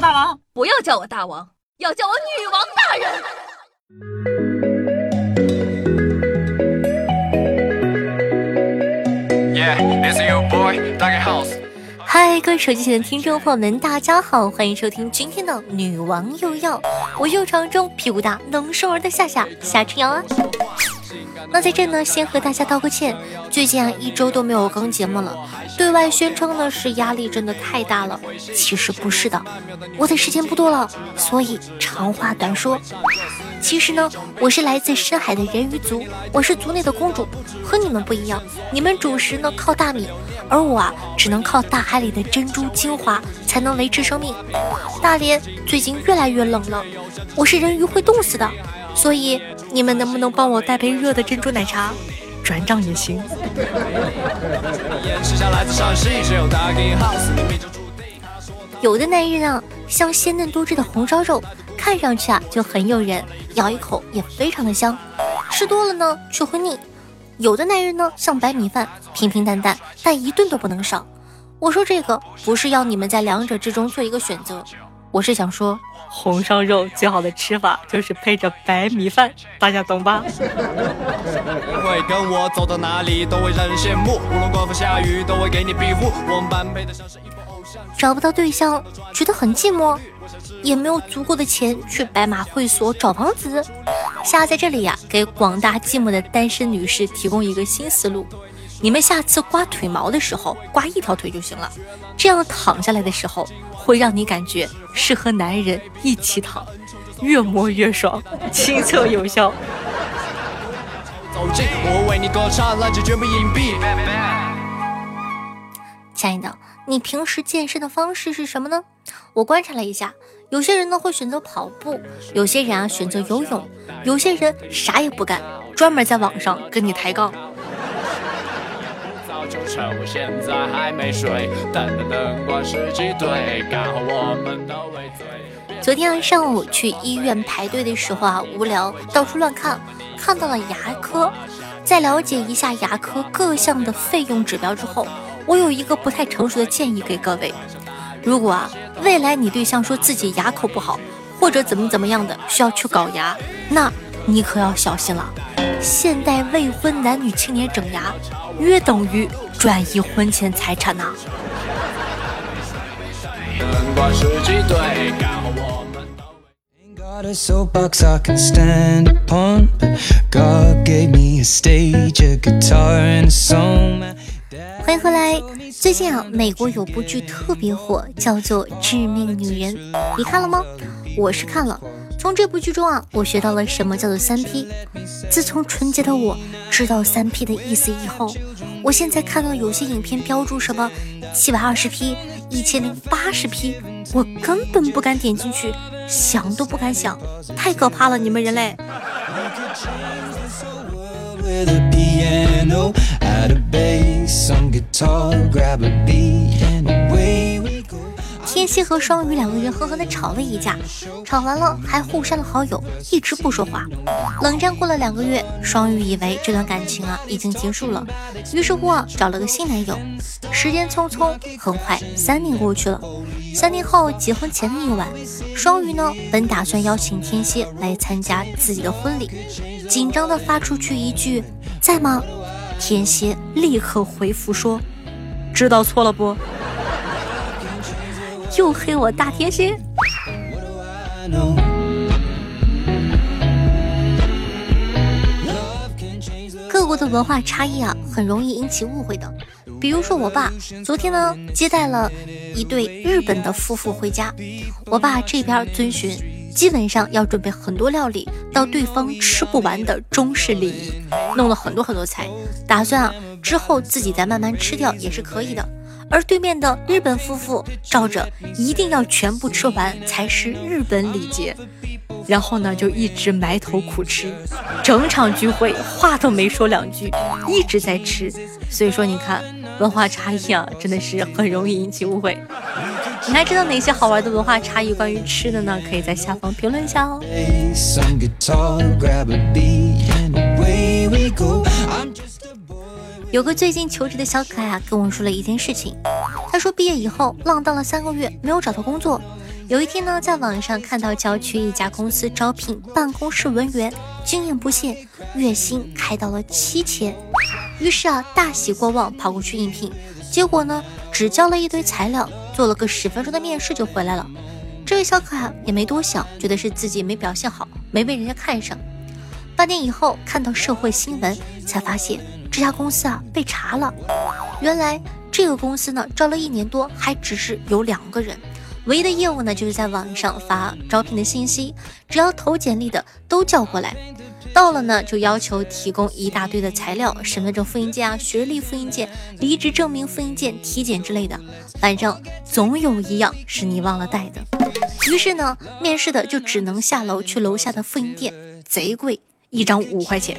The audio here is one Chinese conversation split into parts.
我大王，不要叫我大王，要叫我女王大人。嗨，各位手机前的听众朋友们，大家好，欢迎收听今天的女王又要，我又长中屁股大能生儿的夏夏夏春瑶啊。那在这呢，先和大家道个歉，最近啊一周都没有更节目了，对外宣称呢是压力真的太大了，其实不是的，我的时间不多了，所以长话短说。其实呢，我是来自深海的人鱼族，我是族内的公主，和你们不一样。你们主食呢靠大米，而我啊只能靠大海里的珍珠精华才能维持生命。大连最近越来越冷了，我是人鱼会冻死的，所以你们能不能帮我带杯热的珍珠奶茶？转账也行。有的男人啊，像鲜嫩多汁的红烧肉。看上去啊就很诱人，咬一口也非常的香，吃多了呢却会腻。有的男人呢像白米饭，平平淡淡，但一顿都不能少。我说这个不是要你们在两者之中做一个选择，我是想说红烧肉最好的吃法就是配着白米饭，大家懂吧？会跟我走到哪里都会让人羡慕，无论刮风下雨都会给你庇护。我们般配的像是一部偶像。找不到对象，觉得很寂寞。也没有足够的钱去白马会所找王子。下在这里呀，给广大寂寞的单身女士提供一个新思路：你们下次刮腿毛的时候，刮一条腿就行了。这样躺下来的时候，会让你感觉是和男人一起躺，越摸越爽，亲测有效。亲爱的，你平时健身的方式是什么呢？我观察了一下。有些人呢会选择跑步，有些人啊选择游泳，有些人啥也不干，专门在网上跟你抬杠。就趁我现在还没睡，等等灯光十几对，刚好我们都未醉昨天上午去医院排队的时候啊，无聊到处乱看，看到了牙科。在了解一下牙科各项的费用指标之后，我有一个不太成熟的建议给各位。如果啊，未来你对象说自己牙口不好，或者怎么怎么样的需要去搞牙，那你可要小心了。现代未婚男女青年整牙，约等于转移婚前财产呐。欢迎回来。最近啊，美国有部剧特别火，叫做《致命女人》，你看了吗？我是看了。从这部剧中啊，我学到了什么叫做三 P。自从纯洁的我知道三 P 的意思以后，我现在看到有些影片标注什么七百二十 P、一千零八十 P，我根本不敢点进去，想都不敢想，太可怕了！你们人类。天蝎和双鱼两个人狠狠的吵了一架，吵完了还互删了好友，一直不说话。冷战过了两个月，双鱼以为这段感情啊已经结束了，于是乎啊找了个新男友。时间匆匆，很快三年过去了。三年后结婚前的一晚，双鱼呢本打算邀请天蝎来参加自己的婚礼，紧张的发出去一句在吗？天蝎立刻回复说：“知道错了不？又黑我大天蝎。”各国的文化差异啊，很容易引起误会的。比如说，我爸昨天呢接待了一对日本的夫妇回家，我爸这边遵循。基本上要准备很多料理，到对方吃不完的中式礼仪，弄了很多很多菜，打算啊之后自己再慢慢吃掉也是可以的。而对面的日本夫妇照着一定要全部吃完才是日本礼节，然后呢就一直埋头苦吃，整场聚会话都没说两句，一直在吃。所以说你看文化差异啊，真的是很容易引起误会。你还知道哪些好玩的文化差异关于吃的呢？可以在下方评论一下哦。有个最近求职的小可爱啊，跟我说了一件事情。他说毕业以后浪荡了三个月，没有找到工作，有一天呢，在网上看到郊区一家公司招聘办公室文员，经验不限，月薪开到了七千。于是啊，大喜过望，跑过去应聘。结果呢，只交了一堆材料，做了个十分钟的面试就回来了。这位小可爱也没多想，觉得是自己没表现好，没被人家看上。半年以后，看到社会新闻，才发现这家公司啊被查了。原来这个公司呢，招了一年多，还只是有两个人。唯一的业务呢，就是在网上发招聘的信息，只要投简历的都叫过来，到了呢就要求提供一大堆的材料，身份证复印件啊、学历复印件、离职证明复印件、体检之类的，反正总有一样是你忘了带的。于是呢，面试的就只能下楼去楼下的复印店，贼贵。一张五块钱，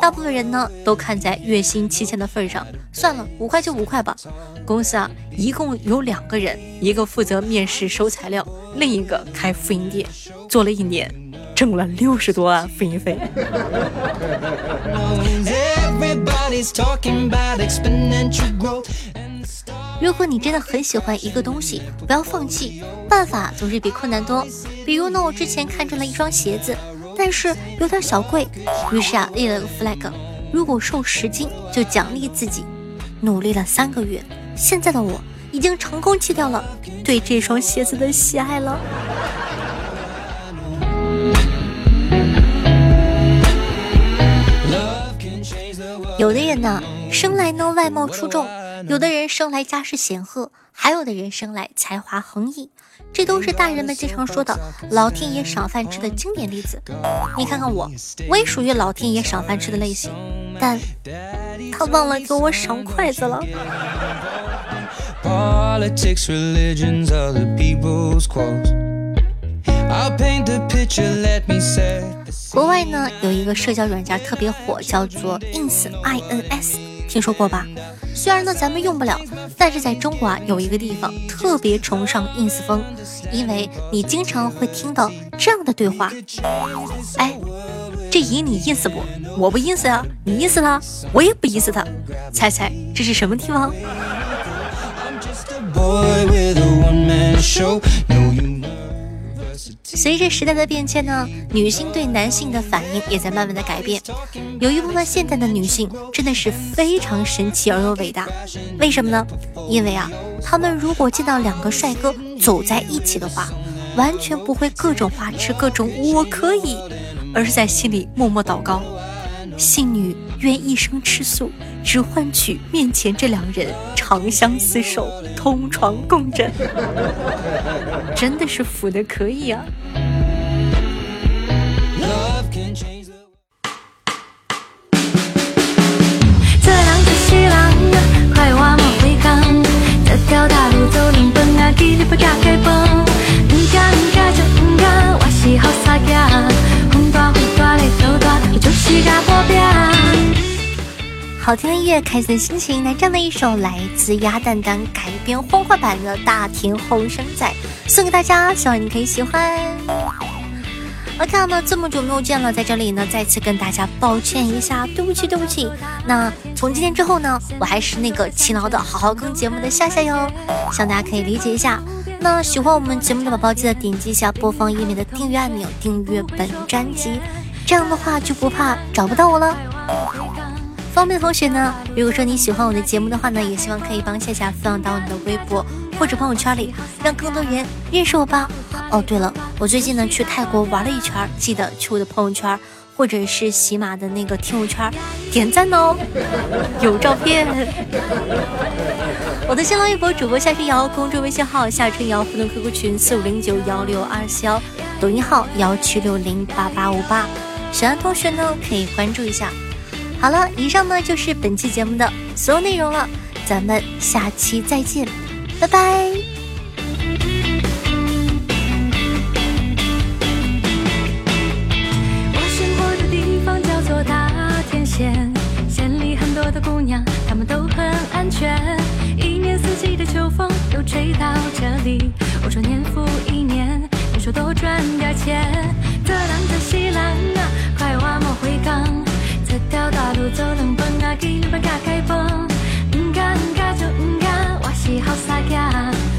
大部分人呢都看在月薪七千的份上，算了，五块就五块吧。公司啊，一共有两个人，一个负责面试收材料，另一个开复印店，做了一年，挣了六十多万复印费。如果你真的很喜欢一个东西，不要放弃，办法总是比困难多。比如呢，我之前看中了一双鞋子。但是有点小贵，于是啊立了个 flag，如果瘦十斤就奖励自己。努力了三个月，现在的我已经成功戒掉了对这双鞋子的喜爱了。有的人呢，生来呢外貌出众。有的人生来家世显赫，还有的人生来才华横溢，这都是大人们经常说的老天爷赏饭吃的经典例子。你看看我，我也属于老天爷赏饭吃的类型，但他忘了给我赏筷子了。国外呢有一个社交软件特别火，叫做 ins，i n s，听说过吧？虽然呢咱们用不了，但是在中国啊有一个地方特别崇尚 ins 风，因为你经常会听到这样的对话：哎，这姨你 ins 不？我不 ins 啊，你 ins 他，我也不 ins 他，猜猜这是什么地方？随着时代的变迁呢，女性对男性的反应也在慢慢的改变。有一部分现代的女性真的是非常神奇而又伟大，为什么呢？因为啊，她们如果见到两个帅哥走在一起的话，完全不会各种花痴、各种我可以，而是在心里默默祷告：信女愿一生吃素，只换取面前这两人长相厮守、同床共枕。真的是腐的可以啊！好听的音乐，开心的心情，来这样的一首来自鸭蛋蛋改编欢快版的《大田后生仔》，送给大家，希望你可以喜欢。OK，那这么久没有见了，在这里呢，再次跟大家抱歉一下，对不起，对不起。那从今天之后呢，我还是那个勤劳的好好更节目的夏夏哟，希望大家可以理解一下。那喜欢我们节目的宝宝，记得点击一下播放页面的订阅按钮，订阅本专辑，这样的话就不怕找不到我了。方便的同学呢，如果说你喜欢我的节目的话呢，也希望可以帮夏夏分享到你的微博或者朋友圈里，让更多人认识我吧。哦，对了，我最近呢去泰国玩了一圈，记得去我的朋友圈或者是喜马的那个听友圈点赞哦，有照片。我的新浪微博主播夏春瑶，公众微信号夏春瑶，互动 QQ 群四五零九幺六二四幺，抖音号幺七六零八八五八，喜欢同学呢可以关注一下。好了，以上呢就是本期节目的所有内容了，咱们下期再见，拜拜。我生活的地方叫做大田县，县里很多的姑娘，她们都很安全，一年四季的秋风都吹到这里。我说年复一年，你说多赚点钱，这浪这西浪啊，快挖莫回港。一条大路走两分啊，给你们加开放。唔敢唔敢就唔敢，我是好傻仔。